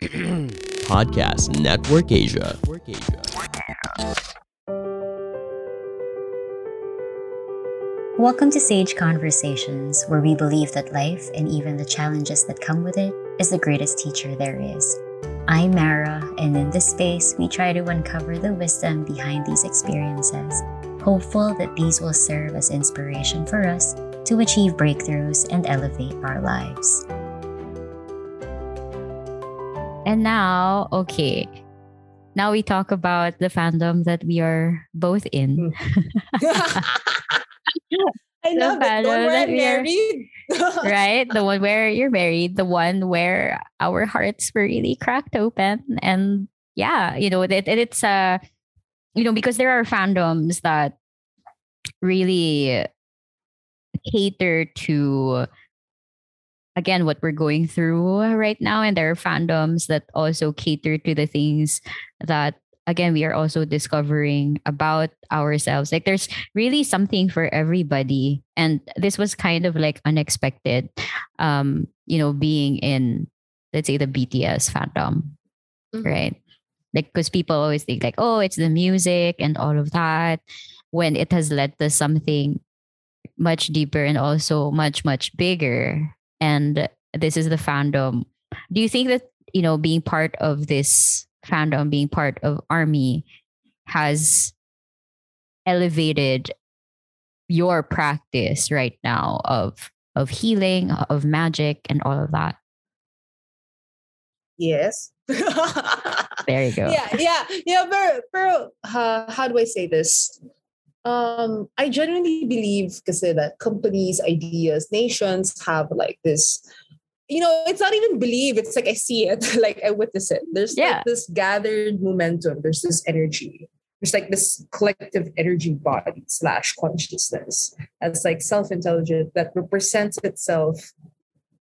Podcast Network Asia. Welcome to Sage Conversations, where we believe that life and even the challenges that come with it is the greatest teacher there is. I'm Mara, and in this space, we try to uncover the wisdom behind these experiences, hopeful that these will serve as inspiration for us to achieve breakthroughs and elevate our lives. And now, okay. Now we talk about the fandom that we are both in. I love The it. The one where I'm married. right? The one where you're married, the one where our hearts were really cracked open. And yeah, you know, it, it, it's uh you know, because there are fandoms that really cater to again what we're going through right now. And there are fandoms that also cater to the things that again we are also discovering about ourselves like there's really something for everybody and this was kind of like unexpected um you know being in let's say the bts fandom Mhm. right like because people always think like oh it's the music and all of that when it has led to something much deeper and also much much bigger and this is the fandom do you think that you know being part of this fandom being part of army has elevated your practice right now of of healing of magic and all of that yes. there you go yeah, yeah, yeah. Pero, pero uh, how do I say this? Um, I genuinely believe because that companies, ideas, nations have like this. You know, it's not even believe. It's like I see it, like I witness it. There's Yeah. like this gathered momentum. There's this energy. There's like this collective energy body slash consciousness as like self-intelligent that represents itself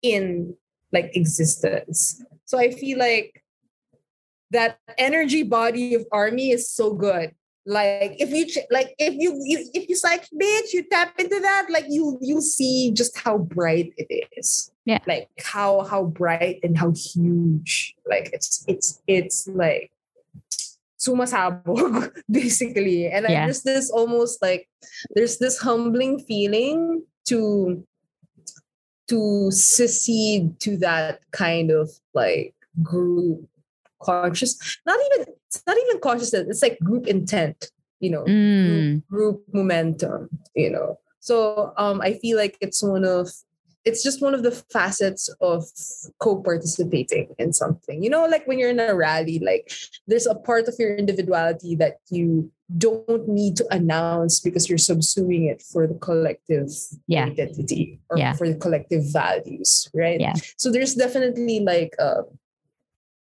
in like existence. So I feel like that energy body of army is so good. Like if you like if you, you if you like bitch, you tap into that, like you you see just how bright it is. Yeah. Like how how bright and how huge. Like it's it's it's like sumasabog basically. And Yeah. there's this almost like there's this humbling feeling to to secede to that kind of like group conscious not even it's not even consciousness it's like group intent you know Mm, group, group momentum you know so um i feel like it's one of it's just one of the facets of co-participating in something you know like when you're in a rally like there's a part of your individuality that you don't need to announce because you're subsuming it for the collective Yeah. identity or Yeah. for the collective values right Yeah. so there's definitely like uh,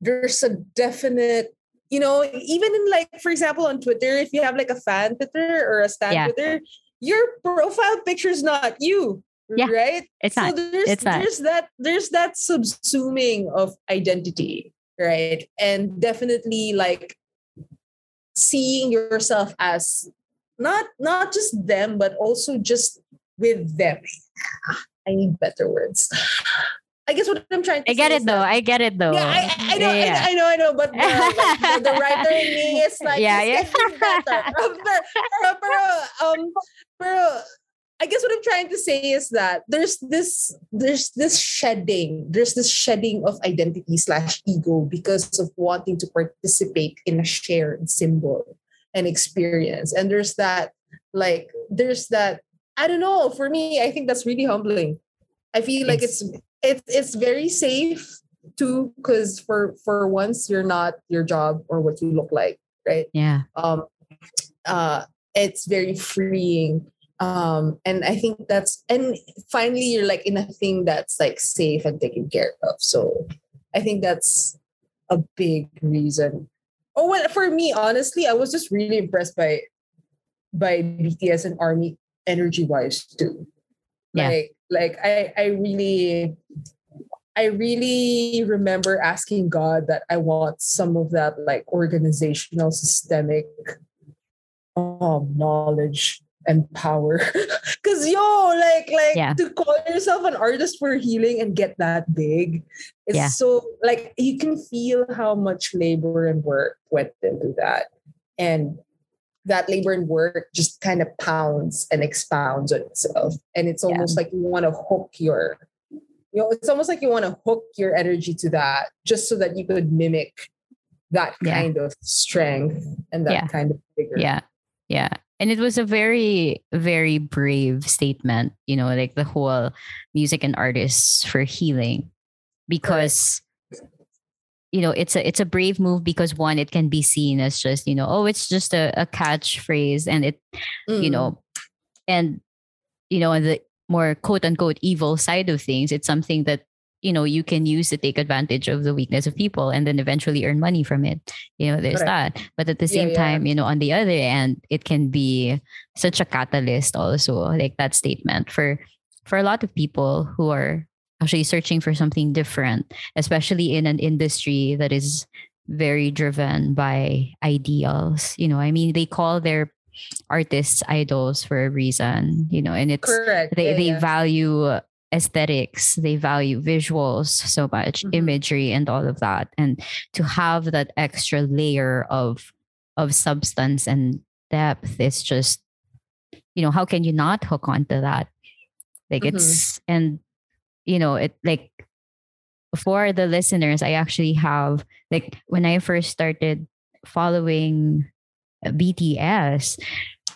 there's a definite you know even in like for example on twitter if you have like a fan twitter or a stan Yeah. twitter your profile picture is not you Yeah. right it's so not there's It's not. there's that there's that subsuming of identity right and definitely like seeing yourself as not not just them but also just with them ah, i need better words i guess what i'm trying to i get say it is though that- i get it though yeah, I, I, I know, Yeah. I, I know, I know, but the, like, the, writer in me is like, Yeah, yeah, yeah. yeah. better. pero, pero, pero, um, pero, I guess what I'm trying to say is that there's this, there's this shedding, there's this shedding of identity slash ego because of wanting to participate in a shared symbol and experience, and there's that, like, there's that. I don't know. For me, I think that's really humbling. I feel like It's- it's it's very safe too because for for once you're not your job or what you look like right? Yeah. Um uh it's very freeing. Um and i think that's and finally you're like in a thing that's like safe and taken care of. So i think that's a big reason. Oh well for me honestly i was just really impressed by by bts and army energy wise too. Yeah. like like i i really I really remember asking God that I want some of that like organizational systemic um, knowledge and power. Cause yo, like like Yeah. to call yourself an artist for healing and get that big, it's Yeah. so like you can feel how much labor and work went into that. And that labor and work just kind of pounds and expounds on itself. And it's Yeah. almost like you want to hook your you know, it's almost like you want to hook your energy to that just so that you could mimic that Yeah. kind of strength and that Yeah. kind of vigor. Yeah. Yeah. And it was a very, very brave statement, you know, like the whole music and artists for healing. Because you know, it's a it's a brave move because one, it can be seen as just, you know, oh, it's just a, a catchphrase and it you Mm. know and you know on the more quote unquote evil side of things it's something that you know you can use to take advantage of the weakness of people and then eventually earn money from it you know there's Correct. that but at the Yeah, same yeah. time you know on the other end it can be such a catalyst also like that statement for for a lot of people who are actually searching for something different especially in an industry that is very driven by ideals you know i mean they call their artists idols for a reason you know and it's Correct. they yeah, they yeah. value aesthetics they value visuals so much Mhm. imagery and all of that and to have that extra layer of of substance and depth is just you know how can you not hook onto that like Mhm. it's and you know it like for the listeners i actually have like when i first started following bts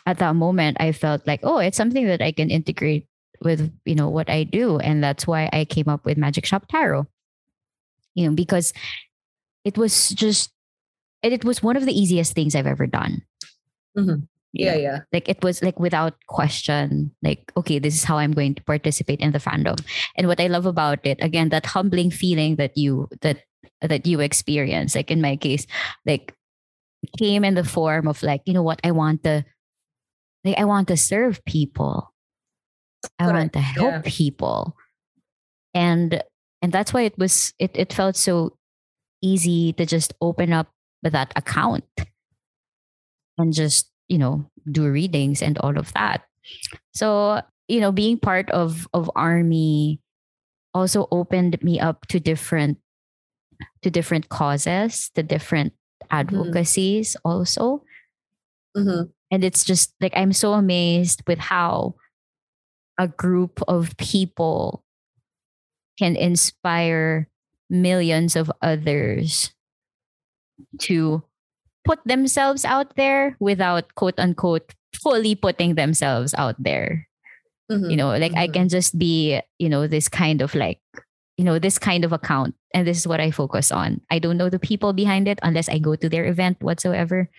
at that moment i felt like oh it's something that i can integrate with you know what i do and that's why i came up with magic shop tarot you know because it was just it was one of the easiest things i've ever done Mhm. Yeah, know, yeah. like it was like without question like okay this is how i'm going to participate in the fandom. And what i love about it again that humbling feeling that you that that you experience like in my case like came in the form of like you know what i want to like i want to serve people. I want to help yeah. people. And and that's why it was it, it felt so easy to just open up that account and just you know do readings and all of that. So you know being part of of army also opened me up to different to different causes to different advocacies also. Mhm. and it's just like i'm so amazed with how a group of people can inspire millions of others to put themselves out there without quote unquote fully putting themselves out there. Mhm. you know like i Mhm. can just be you know this kind of like you know this kind of account and this is what i focus on. I don't know the people behind it unless i go to their event whatsoever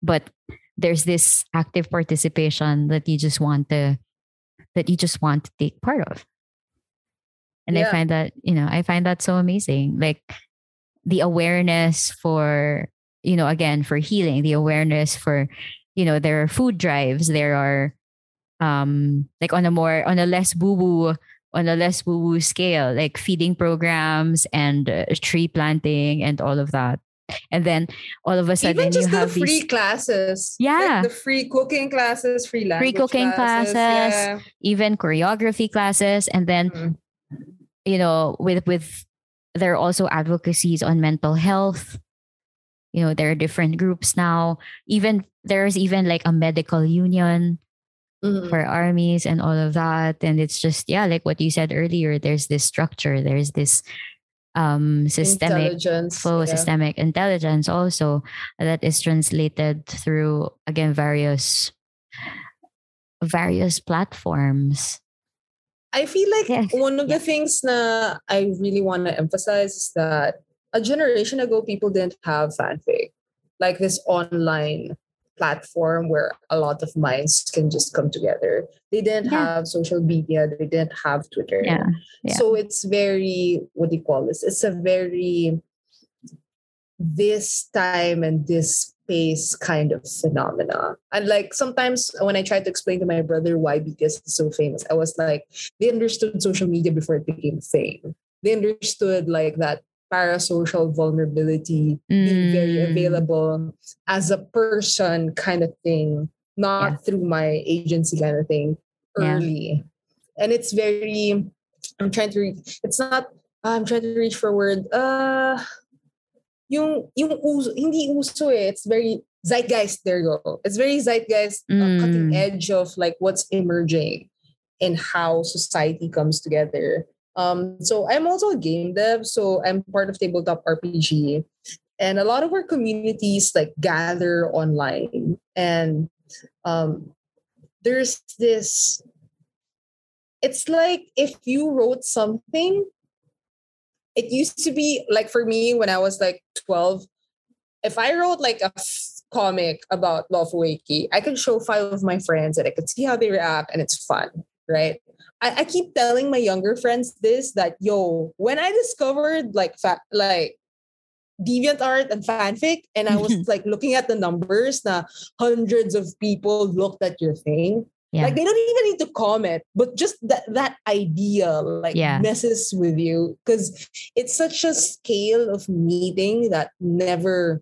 but there's this active participation that you just want to that you just want to take part of. And i find that you know i find that so amazing. Like the awareness for you know again for healing the awareness for you know there are food drives there are um like on a more on a less boo-boo on a less woo woo scale like feeding programs and uh, tree planting and all of that and then all of a sudden Even just you the have free these classes. Yeah. Like the free cooking classes, free language cooking classes. classes. even choreography classes and then Mhm. you know with with there are also advocacies on mental health you know there are different groups now even there's even like a medical union Mhm. for armies and all of that and it's just yeah like what you said earlier there's this structure there's this um systemic Intelligence. flow yeah. systemic intelligence also that is translated through again various various platforms I feel like one of the things that I really want to emphasize is that a generation ago, people didn't have fanfic, like this online platform where a lot of minds can just come together. They didn't Yeah. have social media. They didn't have Twitter. yeah yeah. So it's very, what do you call this? It's a very this time and this space kind of phenomena. And like sometimes when I try to explain to my brother why BTS is so famous, I was like, they understood social media before it became fame. They understood like that parasocial vulnerability, being very Mm. available as a person kind of thing not Yeah. through my agency kind of thing Yeah. early. And it's very I'm trying to reach it's not I'm trying to reach for a word. Uh yung yung uso, hindi uso eh. It's very zeitgeist. There you go. It's very zeitgeist, uh, cutting Mm. edge of like what's emerging and how society comes together. Um, so I'm also a game dev, so I'm part of Tabletop RPG, and a lot of our communities like gather online, and um, there's this. It's like if you wrote something. It used to be like for me when I was like 12, if I wrote like a f- comic about Love Wakey, I could show five of my friends and I could see how they react and it's fun, right? I, I keep telling my younger friends this that yo, when I discovered like fa- like DeviantArt and fanfic, and I was like looking at the numbers, na hundreds of people looked at your thing. Yeah. Like they don't even need to comment, but just that that idea like Yeah. messes with you because it's such a scale of meeting that never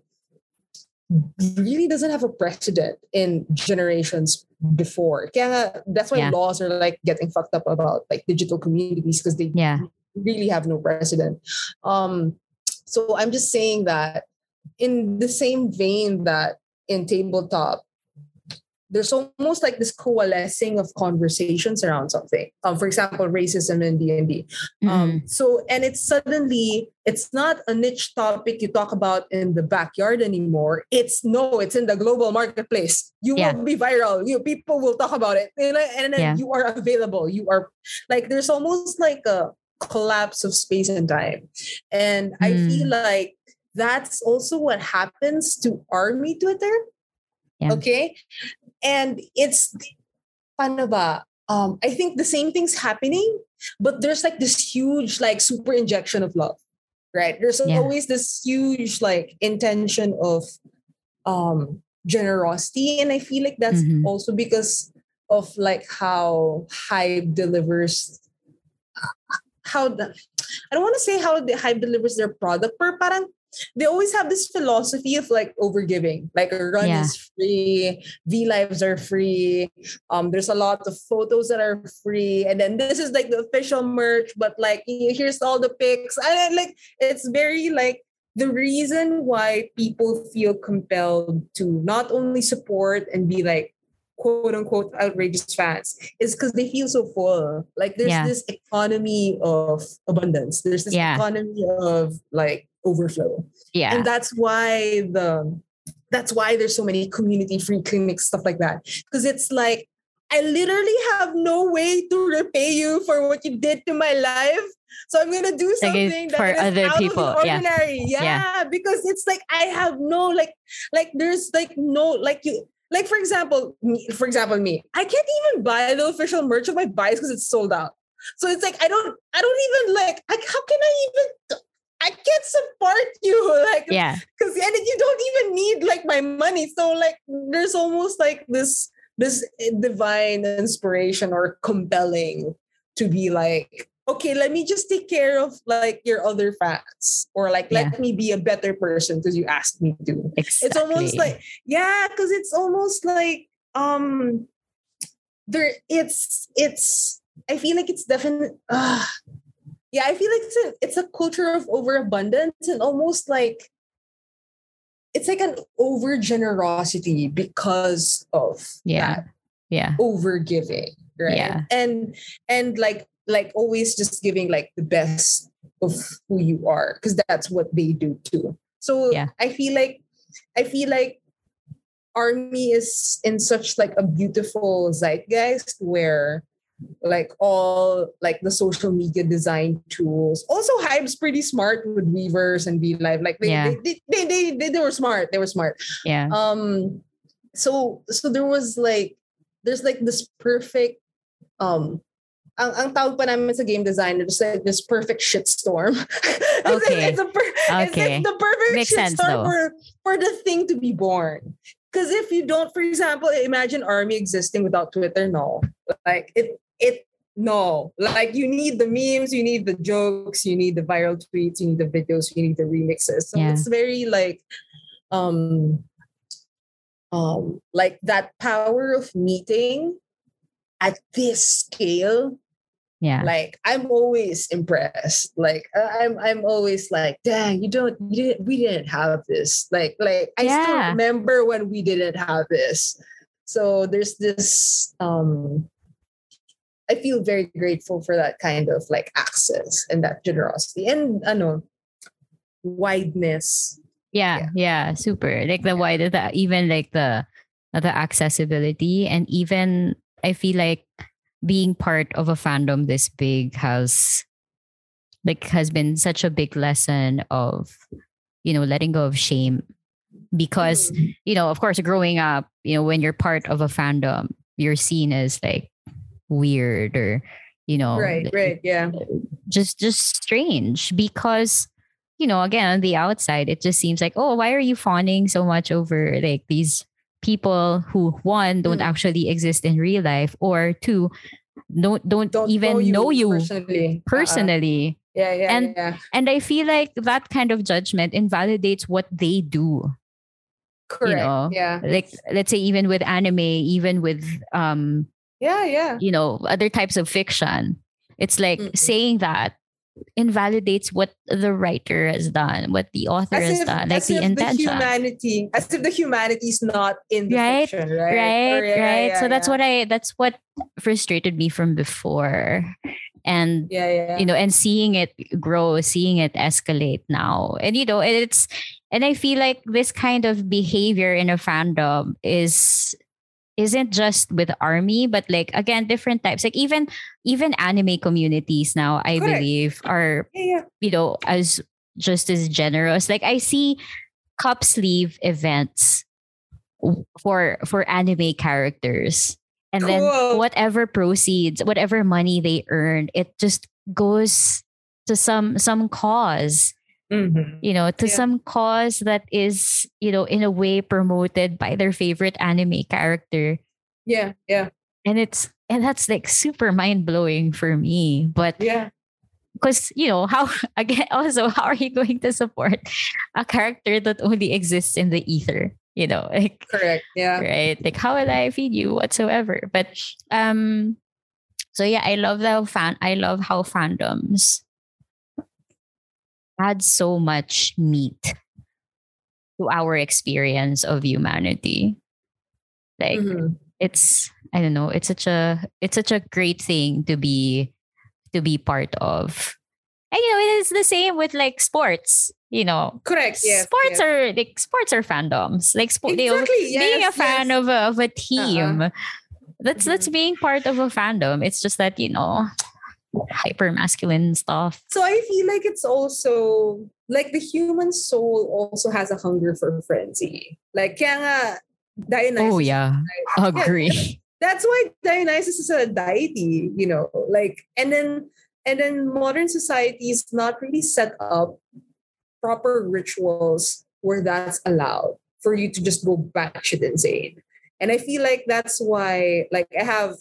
really doesn't have a precedent in generations before. Nga, that's why Yeah. laws are like getting fucked up about like digital communities because they Yeah. really have no precedent. Um, so I'm just saying that in the same vein that in tabletop, there's almost like this coalescing of conversations around something. Um, for example, racism in D and D. Mm-hmm. Um, so and it's suddenly it's not a niche topic you talk about in the backyard anymore. It's no, it's in the global marketplace. You Yeah. will be viral. You people will talk about it, and, and then Yeah. you are available. You are like there's almost like a collapse of space and time, and I Mm. feel like that's also what happens to army Twitter. Yeah. Okay, and it's paano ba? Um, I think the same thing's happening, but there's like this huge like super injection of love, right? There's Yeah. always this huge like intention of um generosity, and I feel like that's Mhm. also because of like how HYBE delivers how the I don't want to say how the HYBE delivers their product, but parang they always have this philosophy of like overgiving. Like a run Yeah. is free, V lives are free. Um, there's a lot of photos that are free, and then this is like the official merch, but like here's all the pics. And like it's very like the reason why people feel compelled to not only support and be like quote unquote outrageous fans is because they feel so full. Like there's Yeah. this economy of abundance. There's this Yeah. economy of like overflow. Yeah. And that's why the that's why there's so many community free clinics, stuff like that. Because it's like I literally have no way to repay you for what you did to my life. So I'm gonna do Like something for that is other out people, of the yeah. ordinary. Yeah. Yeah. because it's like I have no like like there's like no like you like for example me, for example me I can't even buy the official merch of my buys because it's sold out. So it's like I don't I don't even like I, how can I even I can't support you like yeah. because and you don't even need like my money so like there's almost like this this divine inspiration or compelling to be like okay let me just take care of like your other fans or like let me be a better person because you asked me to Exactly. it's almost like yeah because it's almost like um there it's it's i feel like it's definitely uh, yeah i feel like it's a, it's a culture of overabundance and almost like it's like an over generosity because of Yeah. that yeah. over giving right Yeah. and and like like always just giving like the best of who you are because that's what they do too so Yeah. i feel like i feel like army is in such like a beautiful zeitgeist where like all like the social media design tools also HYBE's pretty smart with Weverse and V Live like they, Yeah. they, they, they, they, they were smart they were smart Yeah. um so so there was like there's like this perfect um ang, ang tawag pa namin sa game design there's like this perfect shitstorm it's, like, Okay. it's, a per, it's Okay. like the perfect Makes shitstorm for for the thing to be born because if you don't for example imagine army existing without twitter no like it it no like you need the memes you need the jokes you need the viral tweets you need the videos you need the remixes so Yeah. it's very like um um like that power of meeting at this scale Yeah. like i'm always impressed like uh, i'm i'm always like dang you don't you didn't, we didn't have this like like i still Yeah. remember when we didn't have this so there's this um i feel very grateful for that kind of like access and that generosity and ano wideness yeah, yeah, super. Like the wide, the even like the the accessibility, and even I feel like being part of a fandom this big has like has been such a big lesson of you know letting go of shame because Mm. you know of course growing up you know when you're part of a fandom you're seen as like weird or you know right right yeah. just just strange because you know again on the outside it just seems like oh why are you fawning so much over like these people who one don't Mm. actually exist in real life or two don't don't, don't even know you, personally Uh-uh. personally? Yeah yeah And- yeah. and i feel like that kind of judgment invalidates what they do. Correct know, yeah. like let's say even with anime even with um yeah yeah you know other types of fiction it's like Mm-mm. saying that invalidates what the writer has done what the author has done like as the if intention the humanity, as if the humanity is not in the Right, fiction, right? right Or, yeah, right yeah, so that's yeah. what i that's what frustrated me from before and Yeah, yeah. you know and seeing it grow seeing it escalate now and you know and it's and i feel like this kind of behavior in a fandom is isn't just with army but like again different types. Like even even anime communities now i Correct. believe are yeah, yeah. you know as just as generous. Like i see cup sleeve events for for anime characters. And then whatever proceeds whatever money they earn it just goes to some some cause Mhm. you know to Yeah. some cause that is you know in a way promoted by their favorite anime character Yeah, yeah, and it's and that's like super mind-blowing for me but yeah. because you know how again also how are you going to support a character that only exists in the ether you know like Correct. Yeah. right like how will i feed you whatsoever but um so yeah i love the fan i love how fandoms add so much meat to our experience of humanity like Mhm. it's i don't know it's such a it's such a great thing to be to be part of and you know it is the same with like sports you know Correct. Yes. sports yes. are like sports are fandoms like sport exactly. being a fan yes. of a, of a team that's that's Mhm. being part of a fandom it's just that you know hyper masculine stuff So I feel like it's also like the human soul also has a hunger for frenzy. Like kaya nga Dionysus. oh yeah Yeah, agree that's why Dionysus is a deity, you know, like and then and then modern society is not really set up proper rituals where that's allowed for you to just go batshit insane. And I feel like that's why like I have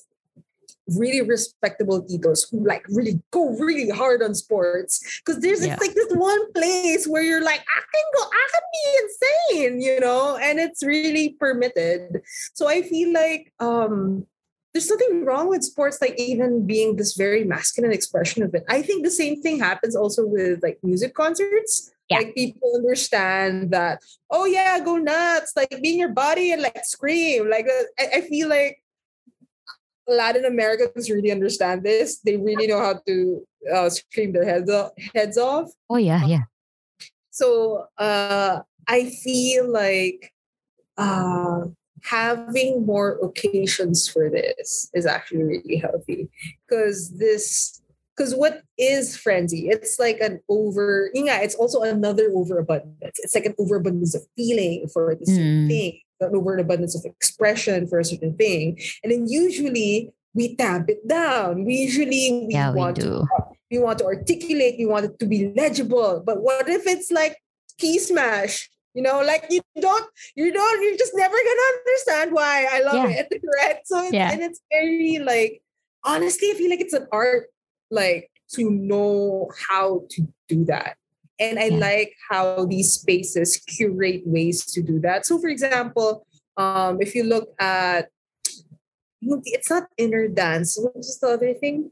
really respectable titos who like really go really hard on sports. Because there's Yeah. it's like this one place where you're like I can go I can be insane you know? And it's really permitted. So I feel like um there's nothing wrong with sports like even being this very masculine expression of it. I think the same thing happens also with like music concerts. Yeah. like people understand that oh yeah go nuts. Like be in your body and like scream. Like uh, I, I feel like Latin Americans really understand this. They really know how to uh, scream their heads off, heads off. oh yeah yeah So uh, I feel like uh, having more occasions for this is actually really healthy because this because what is frenzy? It's like an over yeah, it's also another overabundance. It's like an overabundance of feeling for the certain Mm. thing, an overabundance of expression for a certain thing. And then usually we tamp it down. We usually we yeah we want to we want to articulate, we want it to be legible. But what if it's like key smash? You know, like you don't, you don't, you're just never gonna understand why I love Yeah. it, right? So it's, Yeah. and it's very like, honestly, I feel like it's an art, like to know how to do that. And I like how these spaces curate ways to do that. So, for example, Um, if you look at it's not inner dance. What was the other thing?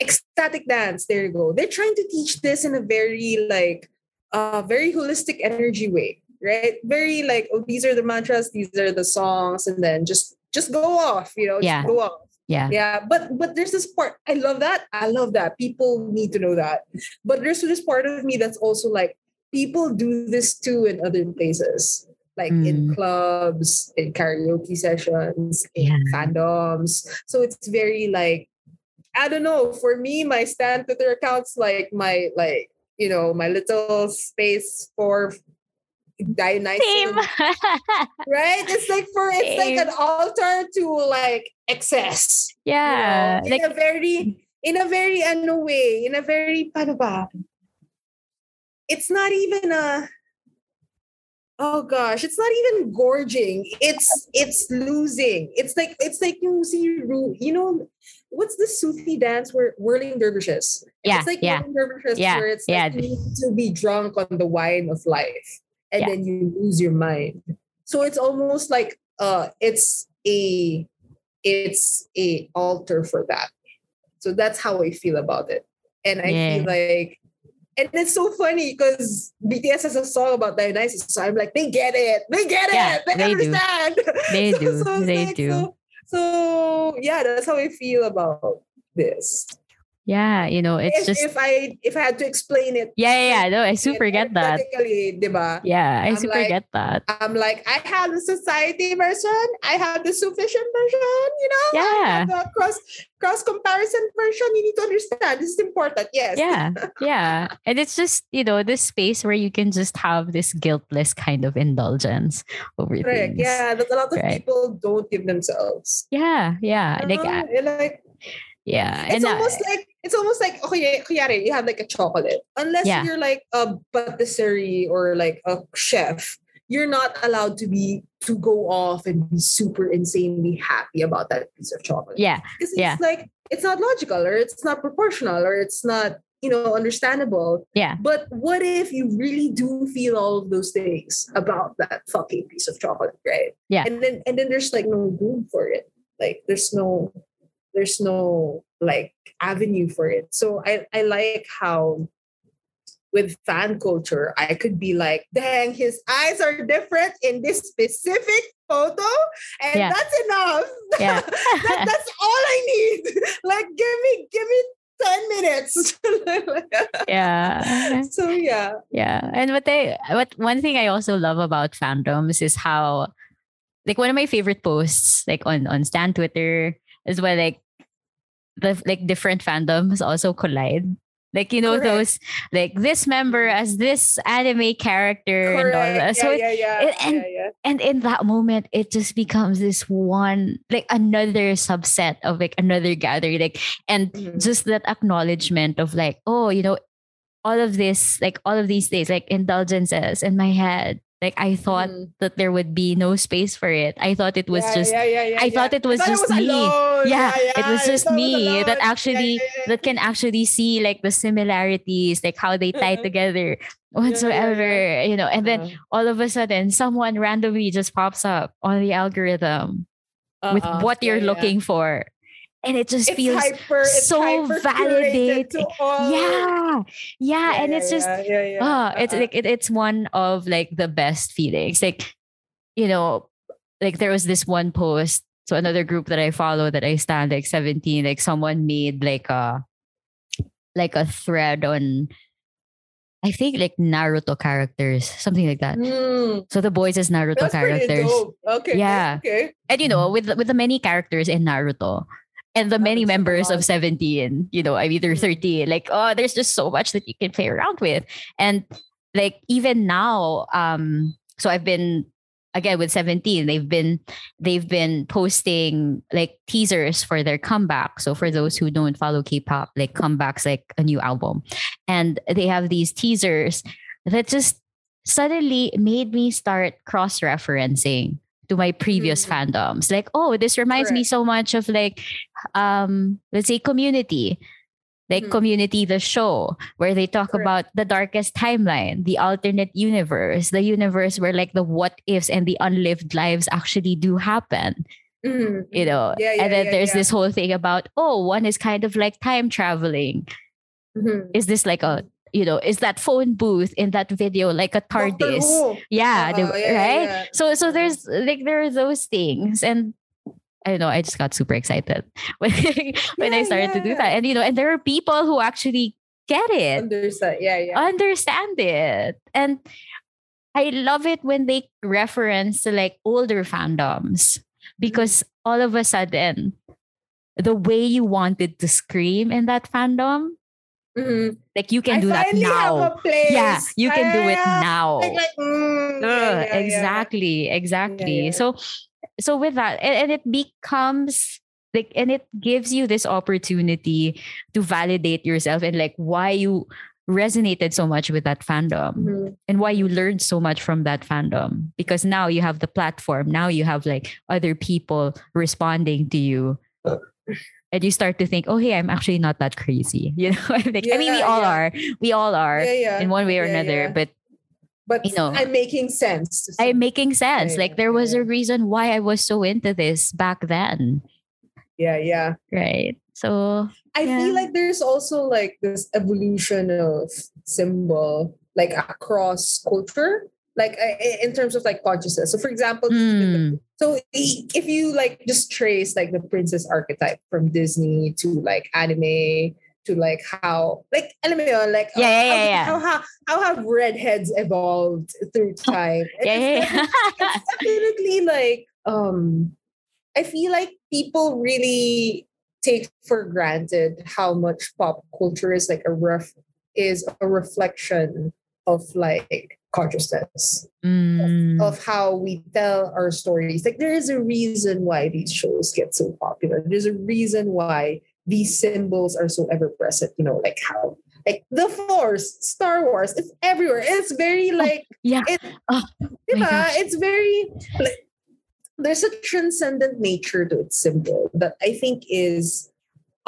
Ecstatic dance. There you go. They're trying to teach this in a very like uh very holistic energy way, right? Very like, oh, these are the mantras, these are the songs, and then just just go off, you know, Yeah. just go off. Yeah. Yeah, but but there's this part. I love that. I love that. People need to know that. But there's this part of me that's also like people do this too in other places, like in Mm. clubs, in karaoke sessions, in Yeah. fandoms. So it's very like I don't know. For me, my stand Twitter accounts like my like you know my little space for Dionysus Same. right? It's like for it's like an altar to like excess. you yeah. know, in Like a very in a very ano way, in a very paano ba? It's not even a Oh gosh, it's not even gorging. It's it's losing. It's like it's like si Ru, you know what's the Sufi dance where whirling dervishes? yeah, it's like yeah. whirling dervishes Yeah, where it's yeah. like you need to be drunk on the wine of life and Yeah. then you lose your mind. So it's almost like uh it's a it's a altar for that. So that's how I feel about it. And I Yeah. feel like and it's so funny because BTS has a song about Dionysus. So I'm like, they get it. They get Yeah, it. They, they do. understand. They do. it's They do. So, so yeah, that's how I feel about this. Yeah, you know, it's if, just if I if I had to explain it, yeah, yeah, yeah. No, I super get that. diba? Yeah, I I'm super like- get that. I'm like, I have the society version, I have the sufficient version, you know? I Yeah. have the cross cross comparison version. You need to understand. This is important. Yes. Yeah, yeah. And it's just, you know, this space where you can just have this guiltless kind of indulgence over Correct. things. Yeah. That a lot of Right. people don't give themselves. Yeah, yeah. Like, Uh, uh, and like yeah. it's and uh, almost like it's almost like okay, you have like a chocolate. Unless Yeah. you're like a patisserie or like a chef, you're not allowed to be to go off and be super insanely happy about that piece of chocolate. yeah, Because it's Yeah. like it's not logical or it's not proportional or it's not, you know, understandable. yeah, But what if you really do feel all of those things about that fucking piece of chocolate, right? Yeah. And then and then there's like no room for it. Like there's no there's no like avenue for it. So I I like how with fan culture, I could be like, dang, his eyes are different in this specific photo, and Yeah. that's enough. Yeah. That- that's all I need. Like, give me, give me 10 minutes. yeah. so yeah. Yeah. And what I what one thing I also love about fandoms is how like one of my favorite posts like on on Stan Twitter is where like the like different fandoms also collide. Like you know Correct. those like this member as this anime character and all that. Correct. So yeah, yeah, yeah, it- and- yeah, yeah. and in that moment it just becomes this one like another subset of like another gathering like and Mhm. just that acknowledgement of like oh you know all of this like all of these things like indulgences in my head like i thought Mhm. that there would be no space for it i thought it was Yeah, just yeah, yeah, yeah, I thought it was thought just me. Yeah, it was just me that actually- that can actually see like the similarities like how they tie together whatsoever you know and then Uh-huh. all of a sudden someone randomly just pops up on the algorithm with Uh-uh. what you're Yeah, yeah. looking for and it just It's feels hyper, so validating. all- yeah, yeah and yeah, it's just yeah, yeah, yeah. ah it's Uh-uh. like it, it's one of like the best feelings like you know like there was this one post so another group that i follow that i stand like 17 like someone made like a like a thread on i think like naruto characters something like that Mm, so the boys as naruto that's characters. Okay. Yeah. Okay. and you know with with the many characters in naruto and the many members of lot. 17 you know i'm either Mhm. 30 like oh there's just so much that you can play around with and like even now um so i've been again with 17 they've been they've been posting like teasers for their comeback so for those who don't follow k-pop like comebacks like a new album and they have these teasers that just suddenly made me start cross-referencing to my previous Mhm. fandoms like oh this reminds me so much of like um let's say community like Mhm. Community the show, where they talk Correct. about the darkest timeline, the alternate universe, the universe where like the what ifs and the unlived lives actually do happen. Mhm. You know, Yeah, yeah, and then yeah, there's this whole thing about oh, one is kind of like time traveling. Mhm. Is this like a you know, is that phone booth in that video like a Doctor TARDIS? Who. Yeah, the- Uh, yeah, right. yeah. So so there's like there are those things and I don't know, I just got super excited when when I Yeah, started to do that. And you know, and there are people who actually get it, Understand. Yeah, yeah. understand it. And I love it when they reference to like older fandoms because all of a sudden the way you wanted to scream in that fandom, Mhm. like you can I do that now. a place. Yeah, you can do it now. Like, like, mm, yeah, yeah, yeah. exactly exactly yeah. so so with that and, and it becomes like and it gives you this opportunity to validate yourself and like why you resonated so much with that fandom Mhm. and why you learned so much from that fandom because now you have the platform now you have like other people responding to you and you start to think oh hey i'm actually not that crazy you know like, i mean we all yeah. are we all are Yeah, yeah. in one way or Yeah, another yeah. but but you know, I'm making sense. I'm making sense. Yeah, like there was yeah. a reason why I was so into this back then. yeah, yeah. Right. So I Yeah. feel like there's also like this evolution of symbol like across culture, like uh, in terms of like consciousness. So, for example, mm, so if you like just trace like the princess archetype from Disney to like anime to like how like alam mo like Yeah, yeah, how, yeah, how how how have redheads evolved through time? And yeah, it's yeah, yeah. it's definitely like um I feel like people really take for granted how much pop culture is like a ref is a reflection of like consciousness Mm, of how we tell our stories. Like there is a reason why these shows get so popular. There's a reason why these symbols are so ever present. You know, like how like the Force, Star Wars, it's everywhere. It's very like yeah. it, Oh. It's very like there's a transcendent nature to its symbol that I think is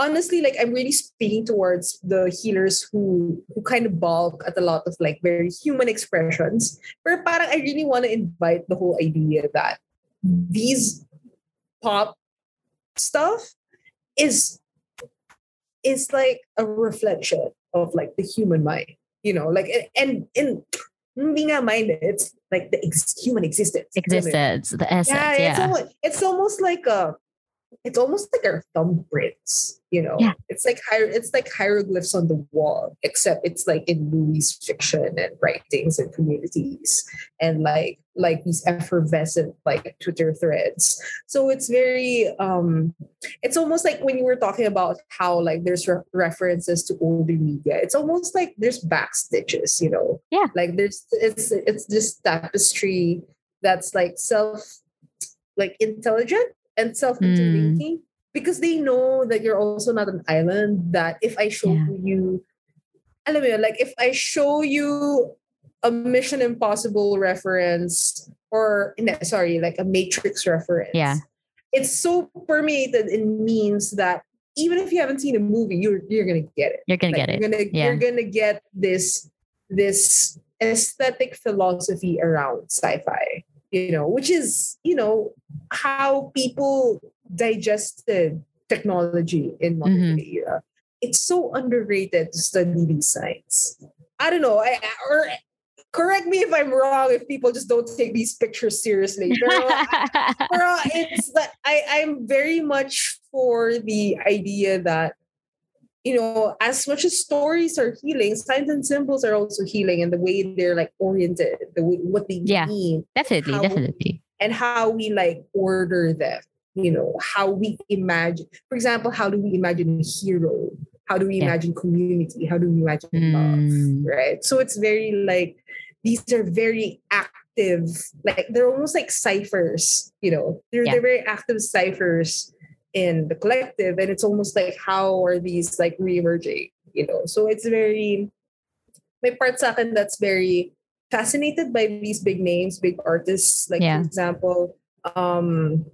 honestly like I'm really speaking towards the healers who who kind of balk at a lot of like very human expressions. But parang I really want to invite the whole idea that these pop stuff is is like a reflection of like the human mind. You know, like and and being nga mind, it's like the ex- human existence. Existence, the essence. Yeah, Yeah. it's almost it's almost like a it's almost like our thumbprints, you know. Yeah. It's like hier- it's like hieroglyphs on the wall, except it's like in Louis fiction and writings and communities and like like these effervescent like Twitter threads. So it's very um it's almost like when you were talking about how like there's re- references to older media. It's almost like there's backstitches, you know. Yeah. Like there's it's it's this tapestry that's like self like intelligent and hmm. self interlinking because they know that you're also not an island that if I show Yeah. you alam mo like if I show you a Mission Impossible reference or sorry, like a Matrix reference. Yeah. It's so permeated in means that even if you haven't seen a movie, you're you're gonna get it. You're gonna Like, get it. You're gonna Yeah. you're gonna get this this aesthetic philosophy around sci-fi, you know, which is, you know, how people digested technology in modern Mhm. day era. It's so underrated to study these signs. I don't know. I, I- or correct me if I'm wrong if people just don't take these pictures seriously. Pero pero it's that I, I'm very much for the idea that you know, as much as stories are healing, signs and symbols are also healing, and the way they're like oriented, the way what they Yeah. mean, definitely, definitely. and how we like order them. You know, how we imagine. For example, how do we imagine a hero? How do we Yeah. imagine community? How do we imagine love? Mm, right? So it's very like these are very active, like they're almost like ciphers, you know. They're Yeah. they're very active ciphers in the collective, and it's almost like how are these like re-emerging, you know? So it's very my part sa akin that's very fascinated by these big names, big artists. Like Yeah. for example, um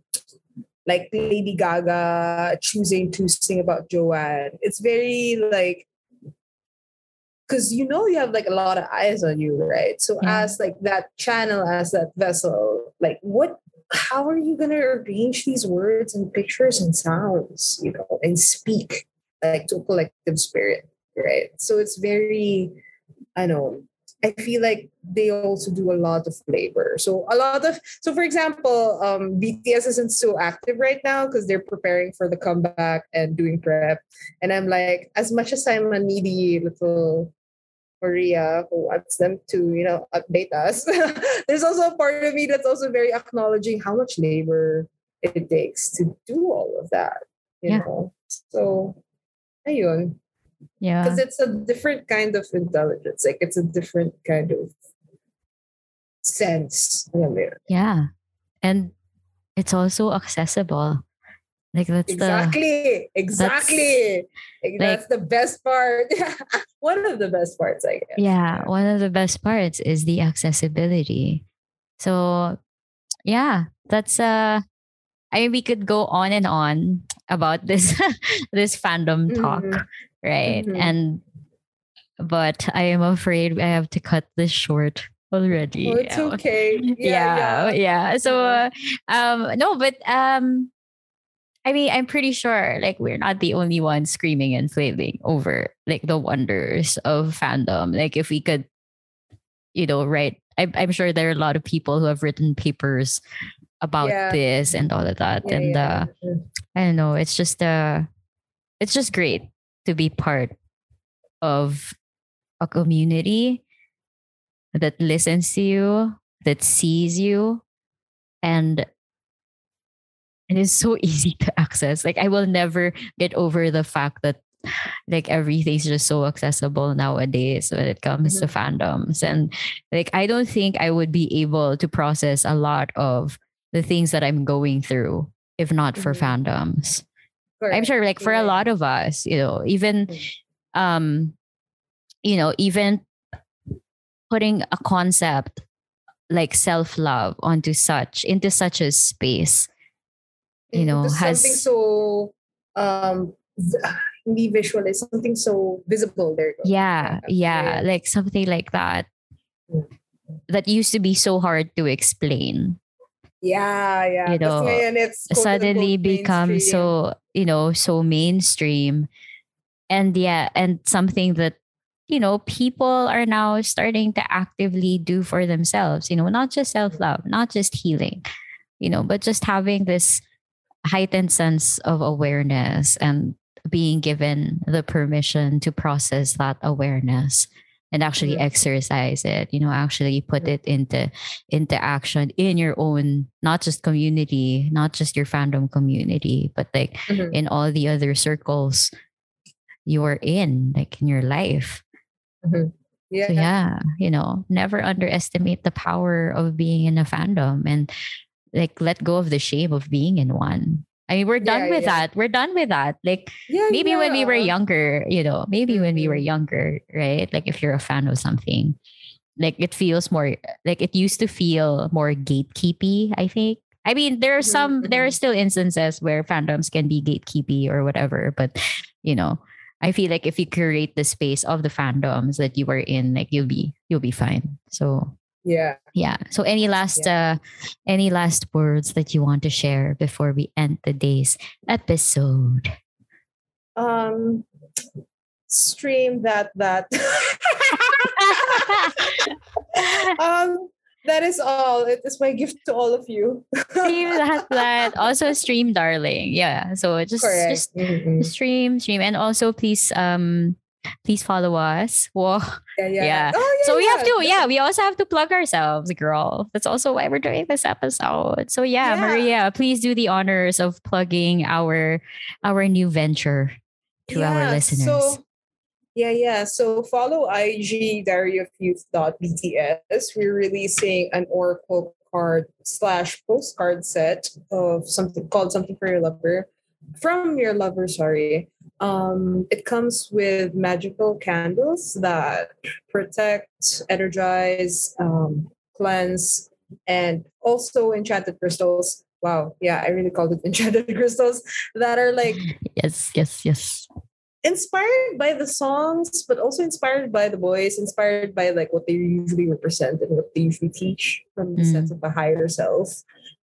like Lady Gaga choosing to sing about Joanne. It's very like because you know you have like a lot of eyes on you, right? So Yeah. as like that channel, as that vessel, like what how are you gonna arrange these words and pictures and sounds, you know, and speak like to a collective spirit, right? So it's very, I know, I feel like they also do a lot of labor. So a lot of so for example, um BTS isn't so active right now because they're preparing for the comeback and doing prep. And I'm like, as much as I'm a needy little Maria who wants them to, you know, update us, there's also a part of me that's also very acknowledging how much labor it takes to do all of that. You Yeah. know. So ayun Yeah. because it's a different kind of intelligence like it's a different kind of sense? Yeah. And it's also accessible. Like that's exactly exactly like, like- that's the best part one of the best parts i guess yeah, one of the best parts is the accessibility. So yeah, that's uh I mean we could go on and on about this this fandom talk, Mhm. right? Mhm. And but I am afraid I have to cut this short already. oh, it's okay yeah yeah, yeah, so Uh-huh. uh, um no but um i mean i'm pretty sure like we're not the only ones screaming and flailing over like the wonders of fandom like if we could you know write I'm, I'm sure there are a lot of people who have written papers about Yeah. this and all of that Yeah, and yeah. uh i don't know it's just uh it's just great to be part of a community that listens to you that sees you and it is so easy to access. Like i will never get over the fact that like everything's just so accessible nowadays when it comes to fandoms. And like i don't think i would be able to process a lot of the things that i'm going through if not for Mhm. fandoms. I'm sure like for a lot of us, you know, even Mm. um you know, even putting a concept like self-love onto such into such a space, you know, has something so um hindi visual it's something so visible. There yeah, yeah, like something like that. Mm. that used to be so hard to explain. Yeah yeah. You know, suddenly become so you know so mainstream. And yeah and something that you know people are now starting to actively do for themselves you know not just self-love not just healing you know but just having this heightened sense of awareness and being given the permission to process that awareness and actually Mhm. exercise it you know actually put it into into action in your own not just community not just your fandom community but like Mhm. in all the other circles you're in like in your life yeah so yeah you know never underestimate the power of being in a fandom and like let go of the shame of being in one i mean we're done Yeah, with yeah. that we're done with that like Yeah, maybe when we were younger, you know, maybe when we were Mhm. younger, right? Like if you're a fan of something, like it feels more like it used to feel more gatekeepy, I think. I mean, there are some there are mhm. still instances where fandoms can be gatekeepy or whatever, but you know, I feel like if you curate the space of the fandoms that you are in, like you'll be you'll be fine. So yeah. Yeah. So any last uh any last words that you want to share before we end today's episode? um stream that that. Um that is all. It is my gift to all of you. Stream that that. Also stream darling. Yeah. So just correct. just Mhm. stream stream. And also please um please follow us Whoa. yeah, yeah yeah. Oh, yeah so we have to yeah. we also have to plug ourselves girl that's also why we're doing this episode so yeah, Yeah. maria please do the honors of plugging our our new venture to our listeners So, yeah, yeah. So follow IG diary of youth.bts. We're releasing an Oracle card slash postcard set of something called Something for Your Lover. From your lover, sorry. Um, it comes with magical candles that protect, energize, um, cleanse, and also enchanted crystals wow, yeah, I really called it enchanted crystals that are like Yes, yes, yes. inspired by the songs, but also inspired by the boys, inspired by like what they usually represent and what they usually teach from the Mm. sense of the higher self.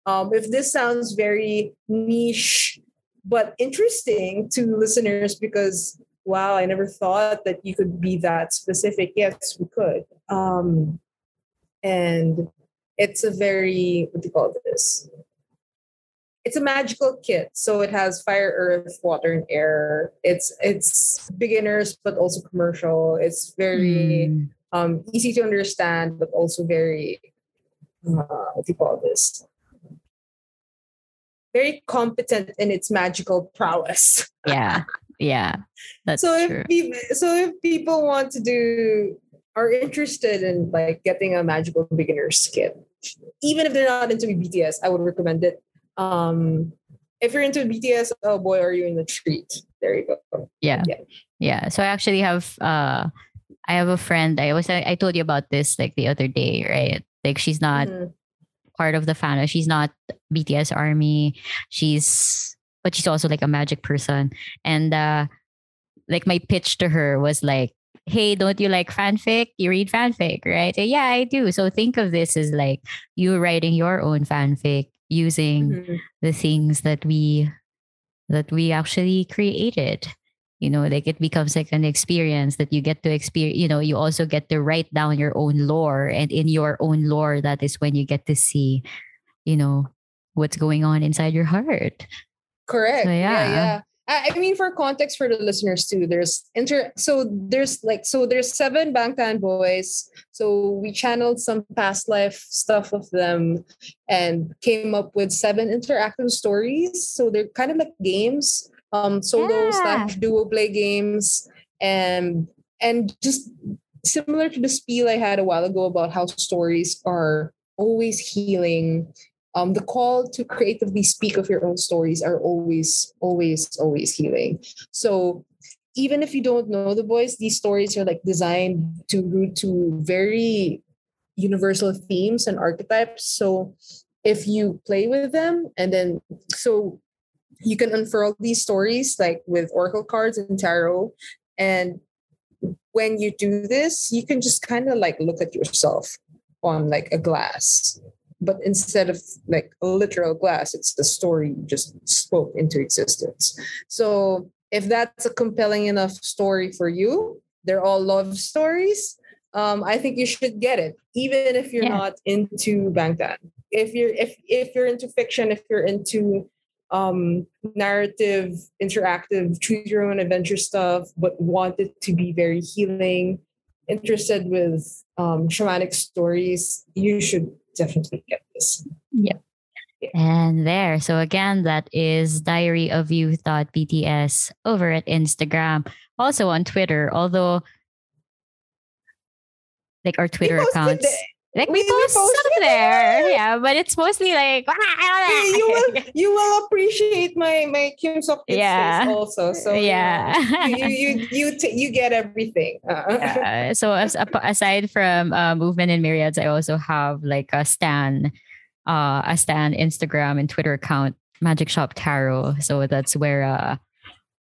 Um, if this sounds very niche but interesting to listeners because wow, I never thought that you could be that specific. Yes, we could. Um, and it's a very what do you call this? It's a magical kit, so it has fire, earth, water, and air. It's it's beginners, but also commercial. It's very Mm. um, easy to understand, but also very uh, what do you call this? Very competent in its magical prowess. Yeah. Yeah. That's so true. if people, so if people want to do are interested in like getting a magical beginner's kit, even if they're not into BTS, I would recommend it. Um, if you're into BTS, oh boy, are you in the treat? There you go. yeah. yeah. Yeah. So I actually have uh I have a friend. I was I, I told you about this like the other day, right? Like she's not Mhm. Part of the fan. She's not BTS army. She's but she's also like a magic person. And uh like my pitch to her was like, hey, don't you like fanfic? You read fanfic, right? "Uh, Yeah, I do. So think of this as like you writing your own fanfic using Mhm. the things that we that we actually created you know like it becomes like an experience that you get to experience you know you also get to write down your own lore and in your own lore that is when you get to see you know what's going on inside your heart Correct. So, yeah, yeah. yeah. I, I mean, for context for the listeners too, there's inter. So there's like so there's seven Bangtan boys. So we channeled some past life stuff of them, and came up with seven interactive stories. So they're kind of like games, um, solo Yeah. slash duo play games, and and just similar to the spiel I had a while ago about how stories are always healing um, the call to creatively speak of your own stories are always, always, always healing. So even if you don't know the boys, these stories are like designed to root to very universal themes and archetypes. So if you play with them and then so you can unfurl these stories like with oracle cards and tarot. And when you do this you can just kind of like look at yourself on like a glass. But instead of like a literal glass it's the story you just spoke into existence. So if that's a compelling enough story for you they're all love stories um, i think you should get it even if you're Yeah. not into bangtan. If you're if if you're into fiction if you're into um narrative interactive choose your own adventure stuff but want it to be very healing. Interested with um shamanic stories you should definitely get this. Yeah. And there so again that is diary of you youth.bts over at instagram also on twitter although like our twitter accounts. it. Like we, we- we post posted stuff there. Yeah but it's mostly like you will you will appreciate my my Kim Sok Yeah. also. So yeah. you you you you, t- you get everything. Uh, Yeah. so as, aside from uh, movement and myriads i also have like a stan uh a stan instagram and twitter account magic shop tarot. So that's where uh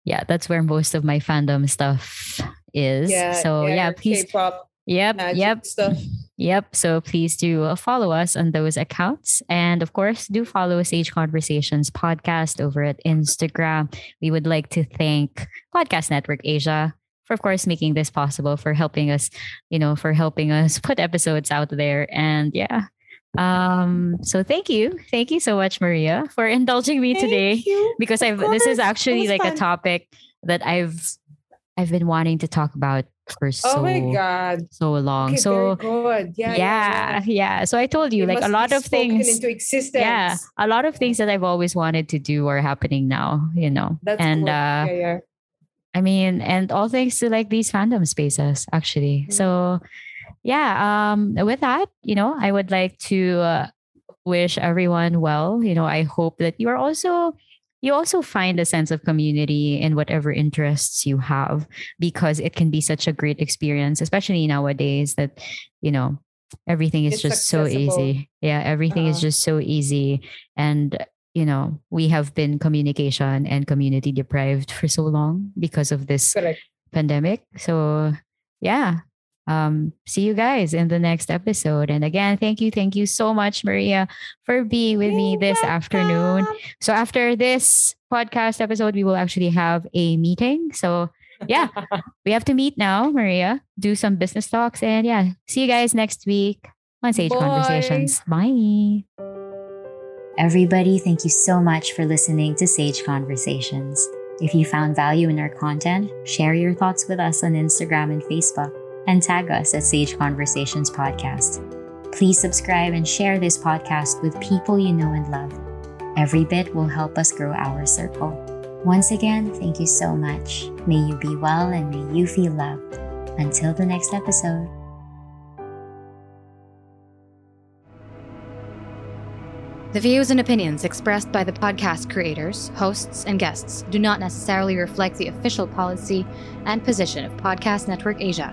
yeah that's where most of my fandom stuff is. Yeah, so yeah, your please K-pop yep yep. stuff Yep. So please do uh, follow us on those accounts. And of course, do follow Sage Conversations podcast over at Instagram. We would like to thank Podcast Network Asia for, of course, making this possible, for helping us, you know, for helping us put episodes out there. And yeah. Um, so thank you. Thank you so much, Maria, for indulging me today you. because I've this is actually like a topic that I've I've been wanting to talk about for so oh my god so long. okay, so good yeah yeah, yeah, So I told you, like a lot of things. into existence Yeah, a lot of things that I've always wanted to do are happening now. You know, that's and cool. uh, yeah yeah I mean, and all thanks to like these fandom spaces, actually. Mhm. So, yeah. Um, with that, you know, I would like to uh, wish everyone well. You know, I hope that you are also you also find a sense of community in whatever interests you have because it can be such a great experience especially nowadays that you know everything is It's just so easy. Yeah, everything is Uh-huh. just so easy. And, you know, we have been communication and community deprived for so long because of this Correct. pandemic. So, yeah. Um, see you guys in the next episode. And again, thank you, thank you so much, Maria, for being with me this afternoon. So after this podcast episode, we will actually have a meeting. So yeah, we have to meet now, Maria, do some business talks, and yeah, see you guys next week on Sage Bye. Conversations. Bye. Everybody, thank you so much for listening to Sage Conversations. If you found value in our content, share your thoughts with us on Instagram and Facebook and tag us at Sage Conversations Podcast. Please subscribe and share this podcast with people you know and love. Every bit will help us grow our circle. Once again, thank you so much. May you be well and may you feel loved. Until the next episode. The views and opinions expressed by the podcast creators, hosts, and guests do not necessarily reflect the official policy and position of Podcast Network Asia,